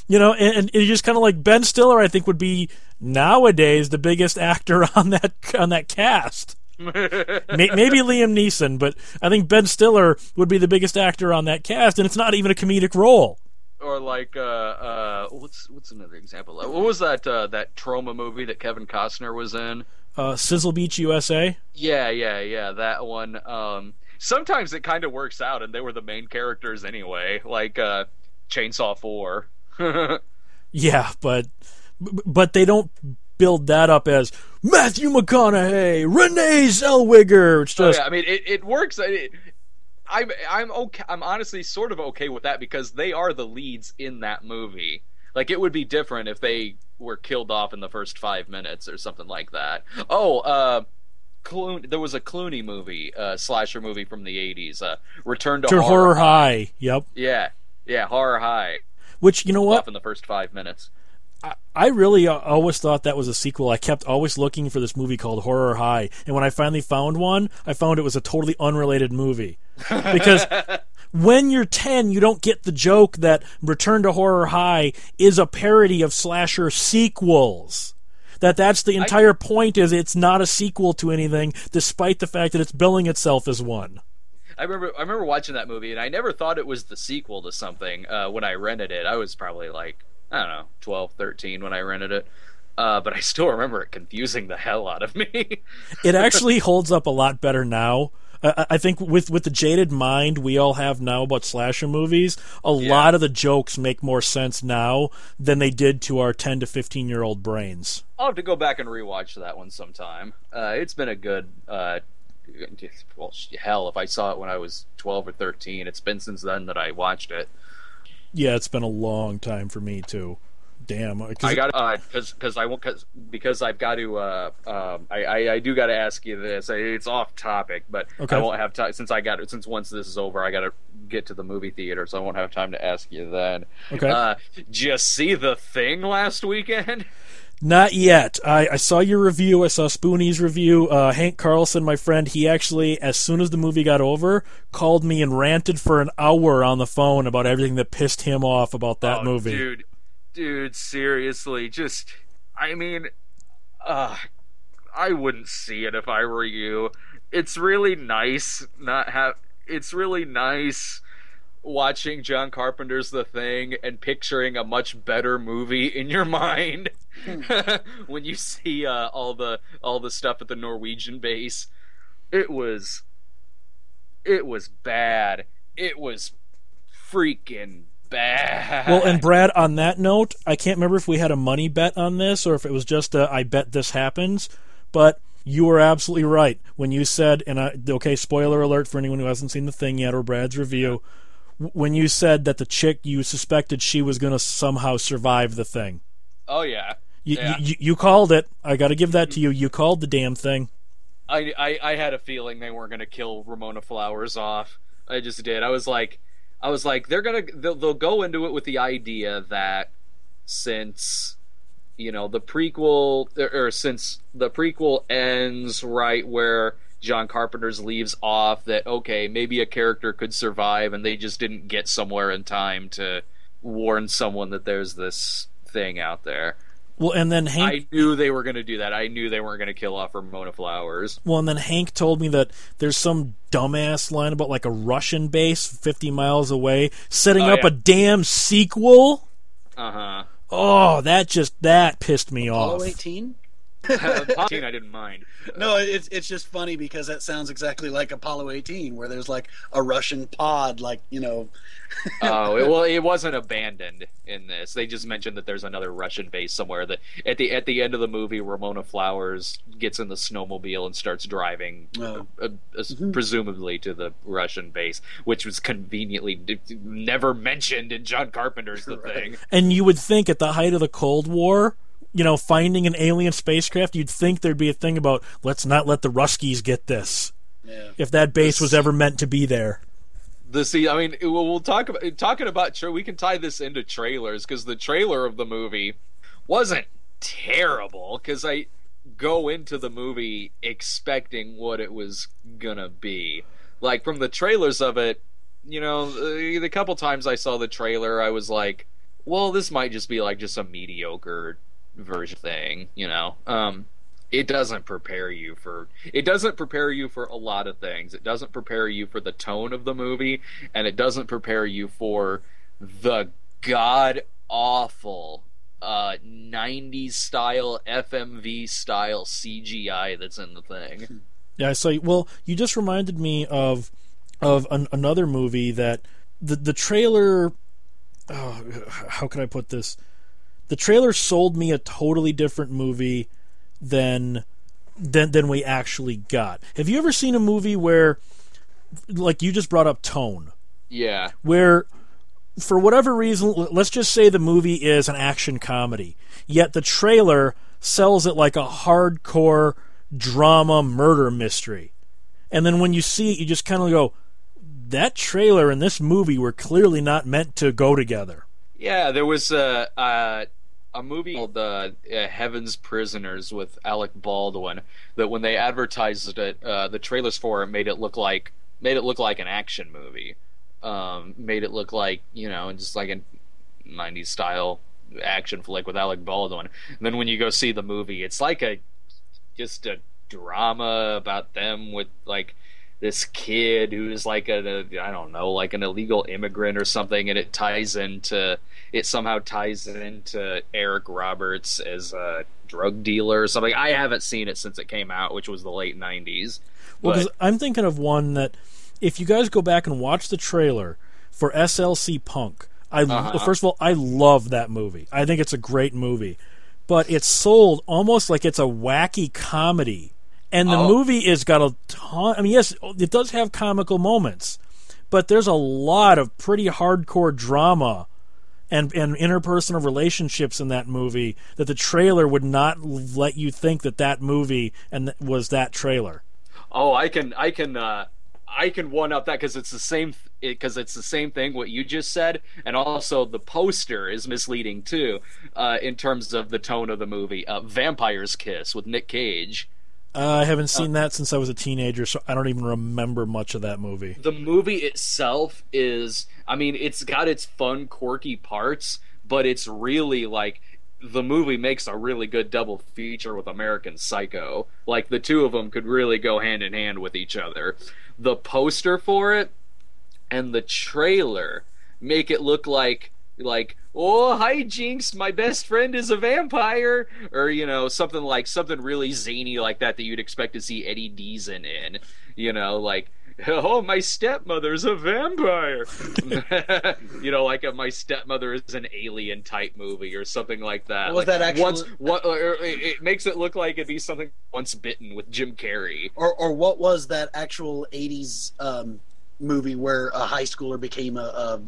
You know, and, and it's just kind of like Ben Stiller. I think would be nowadays the biggest actor on that on that cast. Maybe Liam Neeson, but I think Ben Stiller would be the biggest actor on that cast, and it's not even a comedic role. or like uh, uh, what's what's another example? What was that uh, that Troma movie that Kevin Costner was in? Uh, Sizzle Beach, USA. Yeah, yeah, yeah, that one. Um, sometimes it kind of works out, and they were the main characters anyway, like uh, Chainsaw Four. Yeah, but but they don't build that up as Matthew McConaughey, Renee Zellweger. It's Oh, just yeah, I mean, it, it works. It, I'm I'm okay. I'm honestly sort of okay with that because they are the leads in that movie. Like it would be different if they were killed off in the first five minutes or something like that. Oh, uh, Clooney, there was a Clooney movie, uh, slasher movie from the '80s, uh, Return to, to Horror, horror high. Yep. Yeah, yeah, Horror High. Which you know what? In the first five minutes. I, I really uh, always thought that was a sequel. I kept always looking for this movie called Horror High, and when I finally found one, I found it was a totally unrelated movie. Because when you're 10, you don't get the joke that Return to Horror High is a parody of slasher sequels. That that's the entire point is it's not a sequel to anything despite the fact that it's billing itself as one. I remember I remember watching that movie and I never thought it was the sequel to something uh, when I rented it. I was probably like I don't know 12, 13 when I rented it. Uh, but I still remember it confusing the hell out of me. It actually holds up a lot better now. I, I think with with the jaded mind we all have now about slasher movies, a Yeah. lot of the jokes make more sense now than they did to our 10 to 15 year old brains. I'll have to go back and rewatch that one sometime. Uh, it's been a good uh, well hell if I saw it when I was 12 or 13. It's been since then that I watched it. Yeah, it's been a long time for me too. Damn, 'cause I got uh because because I won't cause, because I've got to uh um I I, I do got to ask you this. It's off topic, but Okay. I won't have time since I got it since once this is over. I got to get to the movie theater, so I won't have time to ask you then. Okay. Uh, did you see the thing last weekend? Not yet. I, I saw your review. I saw Spoony's review. Uh, Hank Carlson, my friend, he actually, as soon as the movie got over, called me and ranted for an hour on the phone about everything that pissed him off about that Oh, movie. dude, dude, seriously, just I mean, uh, I wouldn't see it if I were you. It's really nice not have. It's really nice watching John Carpenter's The Thing and picturing a much better movie in your mind when you see uh, all the all the stuff at the Norwegian base. It was it was bad. It was freaking bad. Well, and Brad, on that note, I can't remember if we had a money bet on this or if it was just a I bet this happens, but you were absolutely right when you said, and I, okay, spoiler alert for anyone who hasn't seen the thing yet or Brad's review, when you said that the chick you suspected she was going to somehow survive the thing. oh yeah. You, Yeah. you, you called it. I got to give that to you. You called the damn thing. I, I, I had a feeling they weren't going to kill Ramona Flowers off. I just did. I was like, I was like, they're gonna they'll, they'll go into it with the idea that since you know the prequel or, or since the prequel ends right where John Carpenter's leaves off, that okay, maybe a character could survive, and they just didn't get somewhere in time to warn someone that there's this thing out there. Well, and then Hank. I knew they were going to do that. I knew they weren't going to kill off Ramona Flowers. Well, and then Hank told me that there's some dumbass line about like a Russian base 50 miles away setting Oh, up yeah. a damn sequel. Uh huh. Oh, that just that pissed me off. Apollo 18? I didn't mind. No, it's it's just funny because that sounds exactly like Apollo 18, where there's like a Russian pod, like you know. Oh, it, well, it wasn't abandoned in this. They just mentioned that there's another Russian base somewhere. That at the at the end of the movie, Ramona Flowers gets in the snowmobile and starts driving, Oh. uh, uh, presumably to the Russian base, which was conveniently d- d- never mentioned in John Carpenter's The Right. Thing. And you would think at the height of the Cold War, you know, finding an alien spacecraft, you'd think there'd be a thing about let's not let the Ruskies get this. Yeah. If that base was ever meant to be there. The see, I mean, we'll, we'll talk about talking about. tra- We can tie this into trailers because the trailer of the movie wasn't terrible. Because I go into the movie expecting what it was gonna be. Like from the trailers of it, you know, the, the couple times I saw the trailer, I was like, "Well, this might just be like just a mediocre version thing," you know. Um, it doesn't prepare you for it doesn't prepare you for a lot of things it doesn't prepare you for the tone of the movie and it doesn't prepare you for the god awful uh 90s style fmv style cgi that's in the thing Yeah, I. You. Well, you just reminded me of of an, another movie that the the trailer. Oh, how can I put this? The trailer sold me a totally different movie than than than we actually got. Have you ever seen a movie where like you just brought up tone Yeah. where for whatever reason let's just say the movie is an action comedy yet the trailer sells it like a hardcore drama murder mystery and then when you see it you just kind of go that trailer and this movie were clearly not meant to go together Yeah, there was a a, a movie called uh, uh, Heaven's Prisoners with Alec Baldwin that when they advertised it, uh, the trailers for it made it look like made it look like an action movie. Um, made it look like you know just like a '90s style action flick with Alec Baldwin. And then when you go see the movie, it's like a just a drama about them with like this kid who's like a, a I don't know like an illegal immigrant or something, and it ties into it somehow ties into Eric Roberts as a drug dealer or something. I haven't seen it since it came out, which was the late '90s. Well, I'm thinking of one that if you guys go back and watch the trailer for SLC Punk, I Uh-huh. first of all I love that movie. I think it's a great movie, but it's sold almost like it's a wacky comedy, and the Oh. movie is got a ton. I mean, yes, it does have comical moments, but there's a lot of pretty hardcore drama. And, and interpersonal relationships in that movie that the trailer would not let you think that that movie and th- was that trailer. Oh, I can, I can, uh, I can one up that because it's the same, because it's the same thing what you just said, and also the poster is misleading too, uh, in terms of the tone of the movie. Uh, Vampire's Kiss with Nick Cage. Uh, I haven't seen that since I was a teenager, so I don't even remember much of that movie. The movie itself is, I mean, it's got its fun, quirky parts, but it's really like the movie makes a really good double feature with American Psycho. Like the two of them could really go hand in hand with each other. The poster for it and the trailer make it look like like oh hi jinx my best friend is a vampire or you know something like something really zany like that that you'd expect to see eddie deezen in you know like oh my stepmother's a vampire. You know like a, my stepmother is an alien type movie or something like that. Was Like, that actually- once what it, it makes it look like it'd be something once bitten with jim carrey. Or or what was that actual '80s um, movie where a high schooler became a a,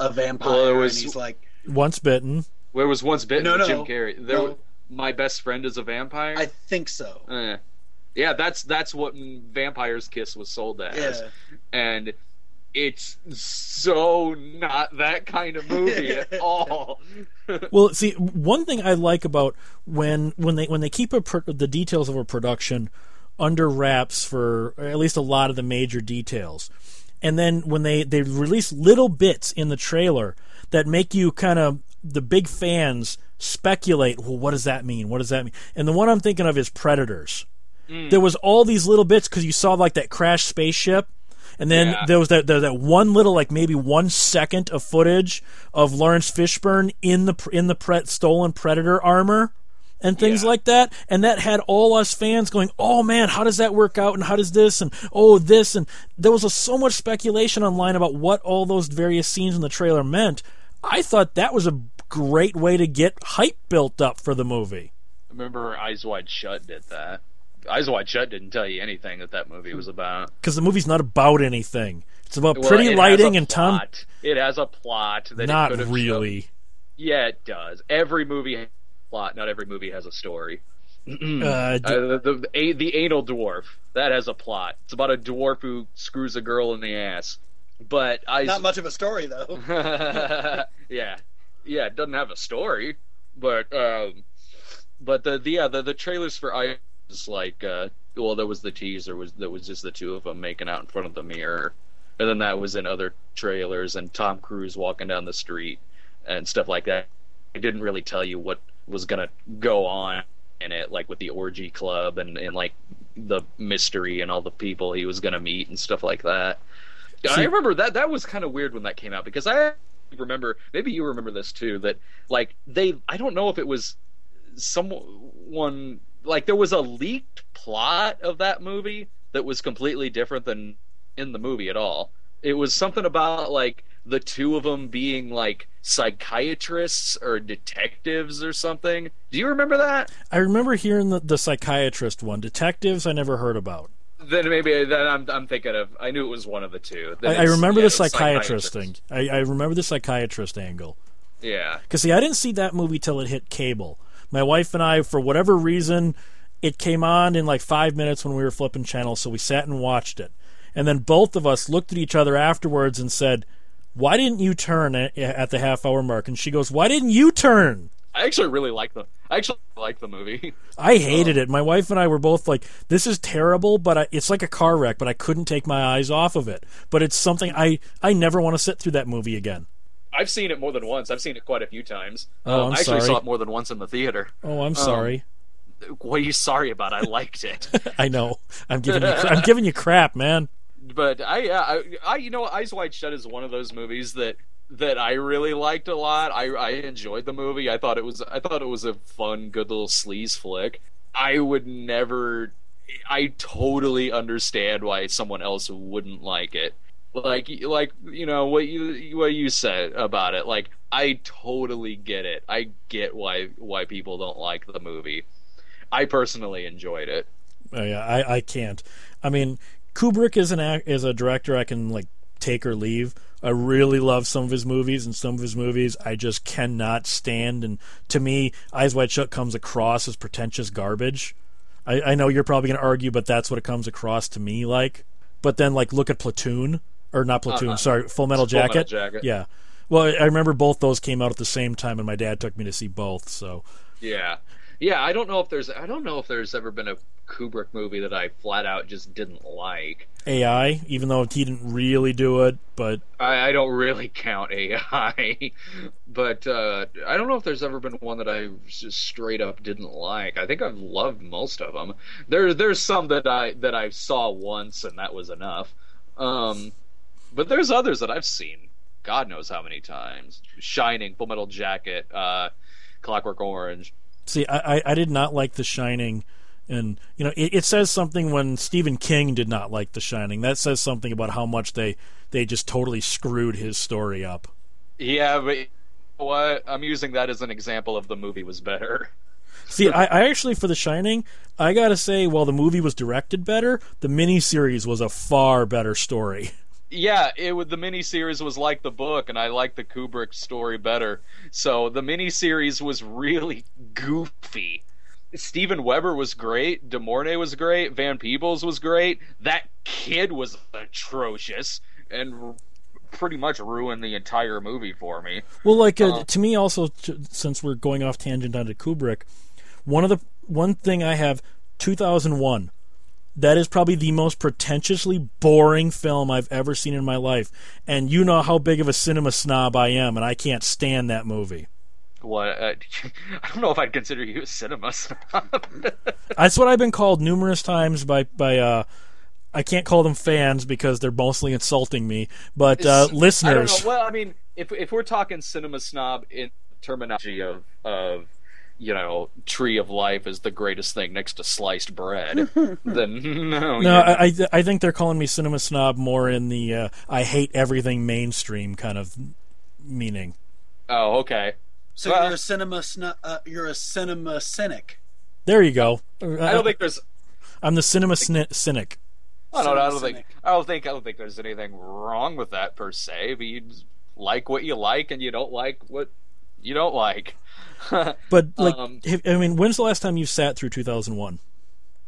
a vampire? Well, it was- and he's like, Once bitten. where was once bitten No, no. jim carrey there No. my best friend is a vampire I think so. Eh. Yeah, that's that's what Vampire's Kiss was sold as, Yeah. and it's so not that kind of movie at all. Well, see, one thing I like about when when they when they keep a pro- the details of a production under wraps for at least a lot of the major details, and then when they they release little bits in the trailer that make you kind of the big fans speculate. Well, what does that mean? What does that mean? And the one I'm thinking of is Predators. Mm. There was all these little bits because you saw like that crashed spaceship. And then Yeah. there was that there, that one little like maybe one second of footage of Laurence Fishburne in the in the pre- stolen Predator armor and things Yeah. like that, and that had all us fans going, "Oh man, how does that work out? And how does this? And oh this?" And there was a, so much speculation online about what all those various scenes in the trailer meant. I thought that was a great way to get hype built up for the movie. Remember, Eyes Wide Shut did that. Eyes Wide Shut didn't tell you anything that that movie was about. because the movie's not about anything. It's about Well, pretty it lighting and Tom. It has a plot that Not really. Yeah, it does. Every movie plot. Not every movie has a story. Uh, Uh, the, the, the, a- the anal dwarf that has a plot. It's about a dwarf who screws a girl in the ass. But I Not much of a story though. yeah, yeah, it doesn't have a story, but um, but the, the yeah the the trailers for I was like uh, well there was the teaser was that was just the two of them making out in front of the mirror, and then that was in other trailers and Tom Cruise walking down the street and stuff like that. It didn't really tell you what was gonna go on in it, like with the orgy club and and like the mystery and all the people he was gonna meet and stuff like that. I remember that that was kind of weird when that came out because I remember maybe you remember this too that like they I don't know if it was someone like there was a leaked plot of that movie that was completely different than in the movie at all. It was something about like the two of them being like psychiatrists or detectives or something. Do you remember that? I remember hearing the, the psychiatrist one. Detectives, I never heard about. Then maybe then I'm I'm thinking of. I knew it was one of the two. I, I remember yeah, the was psychiatrist thing. I, I remember the psychiatrist angle. Yeah. Because see, I didn't see that movie till it hit cable. My wife and I, for whatever reason, it came on in like five minutes when we were flipping channels, so we sat and watched it. And then both of us looked at each other afterwards and said, "Why didn't you turn at, the half hour mark?" And she goes, "Why didn't you turn?" I actually really like the. I actually like the movie. I hated it. My wife and I were both like, "This is terrible," but I, it's like a car wreck. But I couldn't take my eyes off of it. But it's something I I never want to sit through that movie again. I've seen it more than once. I've seen it quite a few times. Oh, Um, I'm I actually sorry. saw it more than once in the theater. Oh, I'm sorry. What are you sorry about? I liked it. I know. I'm giving you I'm giving you crap, man. But I, I, I, you know, Eyes Wide Shut is one of those movies that that I really liked a lot. I, I enjoyed the movie. I thought it was, I thought it was a fun, good little sleaze flick. I would never. I totally understand why someone else wouldn't like it. Like, like you know what you what you said about it. Like, I totally get it. I get why why people don't like the movie. I personally enjoyed it. Oh, yeah, I, I can't. I mean, Kubrick is an is a director I can like take or leave. I really love some of his movies, and some of his movies I just cannot stand. And to me, Eyes Wide Shut comes across as pretentious garbage. I, I know you're probably going to argue, but that's what it comes across to me like. But then, like, look at Platoon or not Platoon. Uh-huh. Sorry, Full Metal Jacket. Full Metal Jacket. Yeah. Well, I remember both those came out at the same time, and my dad took me to see both. So Yeah, yeah. I don't know if there's. I don't know if there's ever been a Kubrick movie that I flat out just didn't like. AI, even though he didn't really do it, but I, I don't really count AI, but uh, I don't know if there's ever been one that I just straight up didn't like. I think I've loved most of them. There, there's some that I that I saw once and that was enough. Um, but there's others that I've seen. God knows how many times. Shining, Full Metal Jacket, uh, Clockwork Orange. See, I, I, I did not like The Shining, and you know, it, it says something when Stephen King did not like The Shining. That says something about how much they they just totally screwed his story up. Yeah, but what? I'm using that as an example of the movie was better. See, I, I actually for The Shining, I gotta say, while the movie was directed better, the miniseries was a far better story. Yeah, it would. The miniseries was like the book, and I like the Kubrick story better. So the miniseries was really goofy. Steven Weber was great. De Mornay was great. Van Peebles was great. That kid was atrocious and r- pretty much ruined the entire movie for me. Well, like uh, Uh, to me, also since we're going off tangent onto Kubrick, one of the one thing I have, two thousand one. That is probably the most pretentiously boring film I've ever seen in my life, and you know how big of a cinema snob I am, and I can't stand that movie. What? Uh, I don't know if I'd consider you a cinema snob. That's what I've been called numerous times by by. Uh, I can't call them fans because they're mostly insulting me, but uh, listeners. I don't know. Well, I mean, if if we're talking cinema snob in terminology of of you know, tree of life is the greatest thing next to sliced bread, then no. No, you're- I, I I think they're calling me cinema snob more in the uh, I hate everything mainstream kind of meaning. oh, okay. So Well- you're a cinema snu- uh, you're a cinema cynic. There you go. I don't think there's. I'm the cinema sni- cynic. I don't. I don't Cinema think. I don't think. I don't think there's anything wrong with that per se. But you like what you like, and you don't like what you don't like. But like, Um, have- I mean, when's the last time you sat through 2001?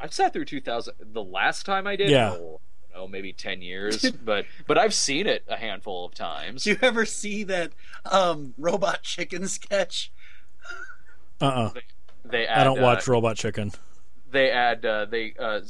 I've sat through 2000. The last time I did, Yeah. oh, I know, maybe 10 years, but but I've seen it a handful of times. Do you ever see that um, robot chicken sketch? Uh uh They add, I don't uh, watch Robot Chicken. they add uh, they uh,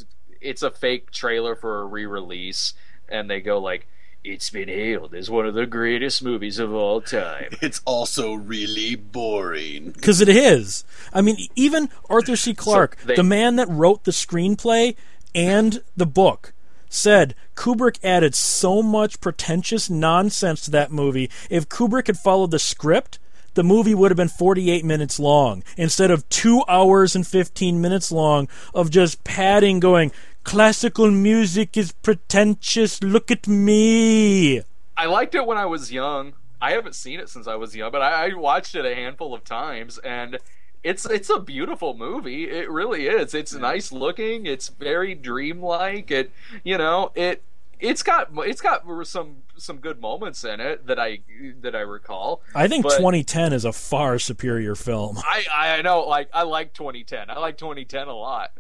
it's a fake trailer for a re-release and they go like it's been hailed as one of the greatest movies of all time It's also really boring. Because it is. I mean, even Arthur C. Clarke, they- the man that wrote the screenplay and the book, said Kubrick added so much pretentious nonsense to that movie. If Kubrick had followed the script, the movie would have been 48 minutes long instead of 2 hours and 15 minutes long of just padding going, classical music is pretentious, look at me. I liked it when I was young. I haven't seen it since I was young, but I, I watched it a handful of times, and it's it's a beautiful movie. It really is. It's nice looking. It's very dreamlike. It you know it it's got it's got some some good moments in it that I that I recall. I think But- 2010 is a far superior film. I I know like I like 2010. I like 2010 a lot.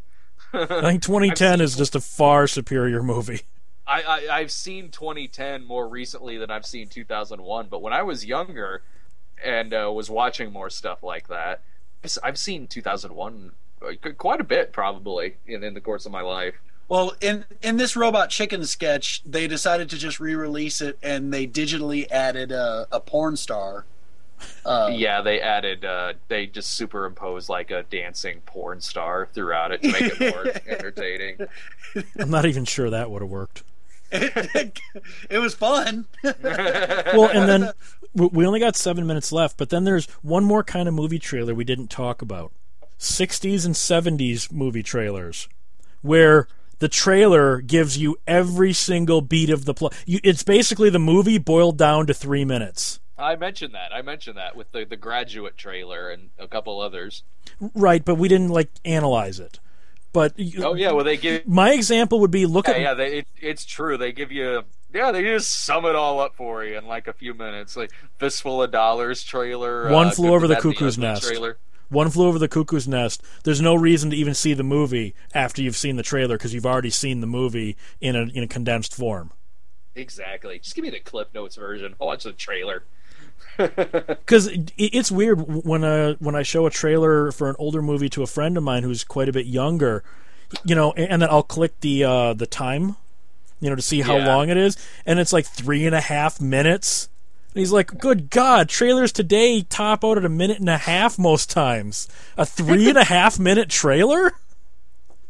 I think 2010 is just a far superior movie. I, I I've seen 2010 more recently than I've seen 2001. But when I was younger and uh, was watching more stuff like that, I've- I've seen 2001 uh, quite a bit probably in, in the course of my life. Well, in in this Robot Chicken sketch, they decided to just re-release it, and they digitally added a, a porn star. Uh, Yeah, they added uh, they just superimposed like a dancing porn star throughout it to make it more entertaining. I'm not even sure that would have worked. it was fun. Well, and then we we only got seven minutes left, but then there's one more kind of movie trailer we didn't talk about 60s and 70s movie trailers, where the trailer gives you every single beat of the plot. It's basically the movie boiled down to three minutes. I mentioned that. I mentioned that with the the graduate trailer and a couple others. Right, but we didn't like analyze it. But Oh yeah, well they give my example would be look yeah, at yeah they, it, it's true. They give you yeah they just sum it all up for you in like a few minutes. Like fistful of dollars trailer. One uh, Flew Over the Cuckoo's Ugly Nest. trailer. One Flew Over the Cuckoo's Nest. There's no reason to even see the movie after you've seen the trailer because you've already seen the movie in a in a condensed form. Exactly. Just give me the clip Notes version. I'll watch the trailer. Because it's weird when uh when I show a trailer for an older movie to a friend of mine who's quite a bit younger, you know, and, then I'll click the uh, the time, you know, to see how Yeah. long it is, and it's like three and a half minutes. And he's like, "Good God, trailers today top out at a minute and a half most times. A three and a half minute trailer."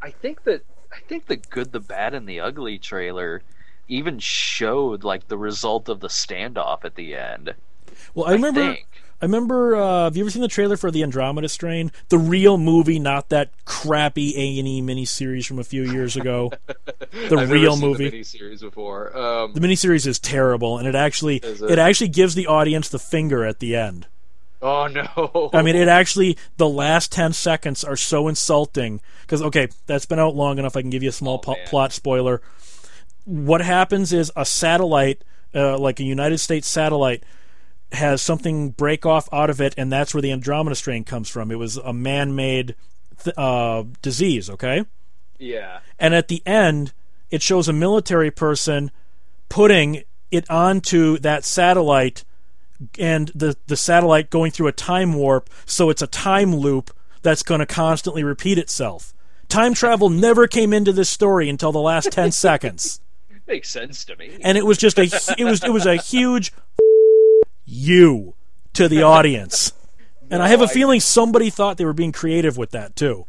I think that I think the good, the bad, and the ugly trailer even showed like the result of the standoff at the end. Well, I remember. think. I remember. Uh, have you ever seen the trailer for the Andromeda Strain, the real movie, not that crappy A and E miniseries from a few years ago? The I've real never seen movie. the miniseries before. Um, The miniseries is terrible, and it actually it? it? actually gives the audience the finger at the end. oh no! I mean, it actually the last ten seconds are so insulting because okay, that's been out long enough. I can give you a small Oh, po- plot spoiler. What happens is a satellite, uh, like a United States satellite, has something break off out of it, and that's where the Andromeda strain comes from. It was a man-made th- uh, disease. Okay. yeah. and at the end it shows a military person putting it onto that satellite and the the satellite going through a time warp so it's a time loop that's going to constantly repeat itself time travel never came into this story until the last 10 seconds Makes sense to me. and it was just a it was it was a huge you to the audience and i have No, a feeling somebody thought they were being creative with that too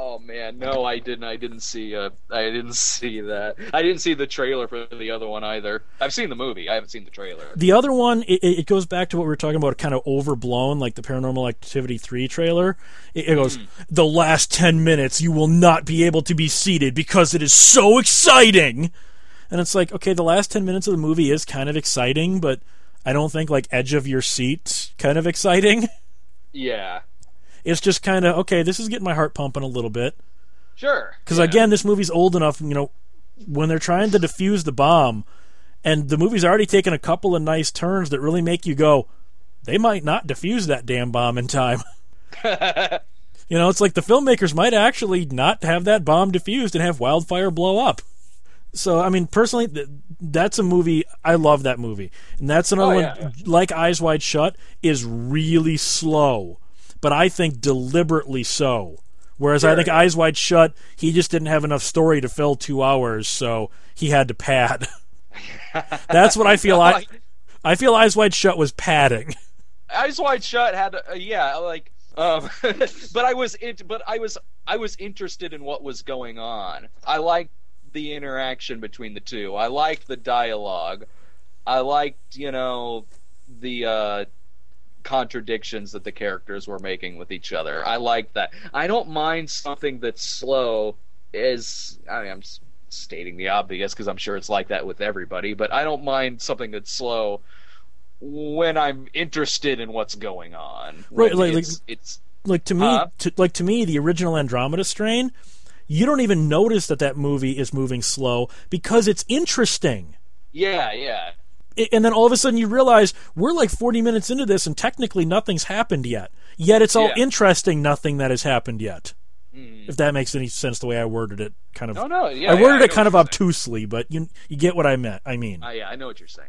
Oh man, no, I didn't. I didn't see. Uh, I didn't see that. I didn't see the trailer for the other one either. I've seen the movie. I haven't seen the trailer. The other one, it, it goes back to what we were talking about, kind of overblown, like the Paranormal Activity 3 trailer. It, it goes, The last 10 minutes, you will not be able to be seated because it is so exciting. And it's like, okay, the last 10 minutes of the movie is kind of exciting, but I don't think, like, edge of your seat kind of exciting. Yeah, It's just kind of, okay, this is getting my heart pumping a little bit. sure. Because yeah. again, this movie's old enough, you know, when they're trying to defuse the bomb, and the movie's already taken a couple of nice turns that really make you go, they might not defuse that damn bomb in time. you know, it's like the filmmakers might actually not have that bomb defused and have wildfire blow up. So, I mean, personally, th- that's a movie. I love that movie, and that's another Oh, one. yeah. Like Eyes Wide Shut, is really slow, but I think deliberately so. Whereas I think. Eyes Wide Shut, he just didn't have enough story to fill two hours, so he had to pad. that's what I feel. I I feel Eyes Wide Shut was padding. Eyes Wide Shut had uh, yeah like um but I was it but I was I was interested in what was going on. I liked the interaction between the two. I liked the dialogue. I liked, you know, the uh contradictions that the characters were making with each other. I liked that. I don't mind something that's slow is I mean I'm stating the obvious because I'm sure it's like that with everybody, but I don't mind something that's slow when I'm interested in what's going on. Right, like- it's, it's Like to me, Huh? to, like to me, the original Andromeda Strain, you don't even notice that that movie is moving slow because it's interesting. yeah, yeah. And then all of a sudden you realize we're like 40 minutes into this and technically nothing's happened yet. Yet it's all Yeah. interesting nothing that has happened yet. If that makes any sense the way I worded it, kind of. No, no, yeah. I yeah, worded it kind of you're saying. obtusely, but you you get what I meant. I mean, Uh, yeah, I know what you're saying.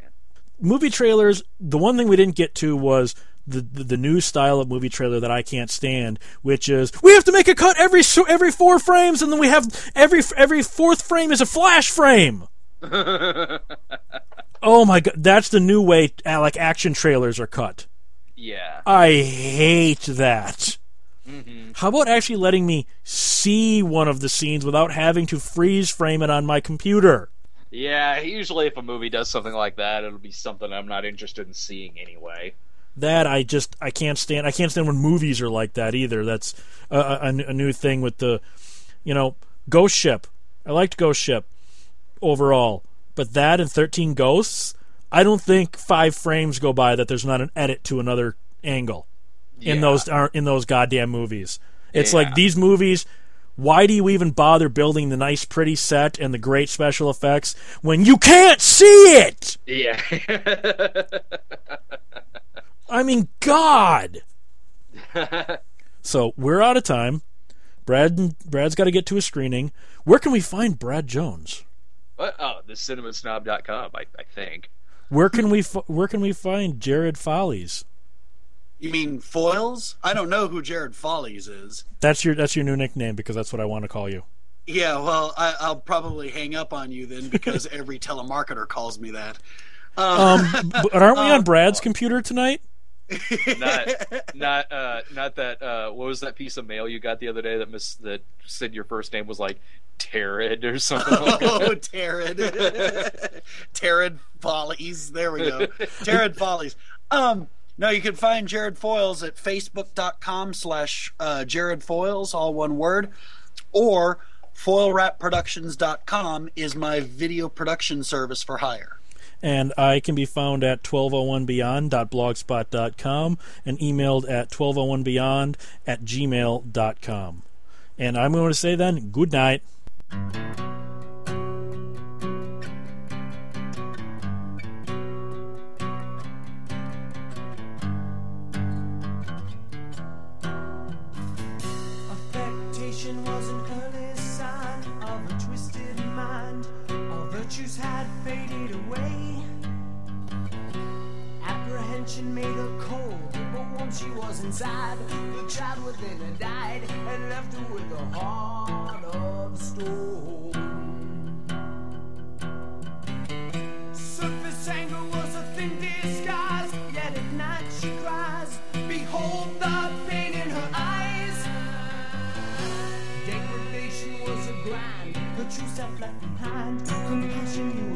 Movie trailers. The one thing we didn't get to was the, the the new style of movie trailer that I can't stand, which is we have to make a cut every every four frames, and then we have every every fourth frame is a flash frame. oh my god, that's the new way uh, like action trailers are cut. Yeah. I hate that. How about actually letting me see one of the scenes without having to freeze frame it on my computer? Yeah, usually if a movie does something like that, it'll be something I'm not interested in seeing anyway. That I just I can't stand. I can't stand when movies are like that either. That's a, a, a new thing with the, you know, Ghost Ship. I liked Ghost Ship overall, but that and Thirteen Ghosts, I don't think five frames go by that there's not an edit to another angle in those are in those goddamn movies. It's Yeah. like these movies. Why do you even bother building the nice, pretty set and the great special effects when you can't see it? Yeah. I mean, God. so we're out of time. Brad Brad's got to get to a screening. Where can we find Brad Jones? What? Oh, the cinemasnob.com, I, I think. Where can we f- where can we find Jared Follies? You mean foils? I don't know who Jared Follies is. That's your that's your new nickname because that's what I want to call you. Yeah, well, I, I'll probably hang up on you then because every telemarketer calls me that. Um, but aren't we on Brad's computer tonight? Not, not, uh, not that. Uh, what was that piece of mail you got the other day that miss that said your first name was like Tarad or something like that? Oh, Tarad. Tarad Follies. There we go. Tarad Follies. Um, no, you can find Jared Foils at facebook.com slash uh, Jared Foils, all one word, or foilwrapproductions.com is my video production service for hire. And I can be found at 1201beyond.blogspot.com and emailed at 1201beyond at gmail.com. And I'm going to say then, good night. Once she was inside, the child within her died and left her with a heart of stone. Surface anger was a thin disguise, yet at night she cries. Behold the pain in her eyes. Degradation was a grind, the true self left behind. Compassion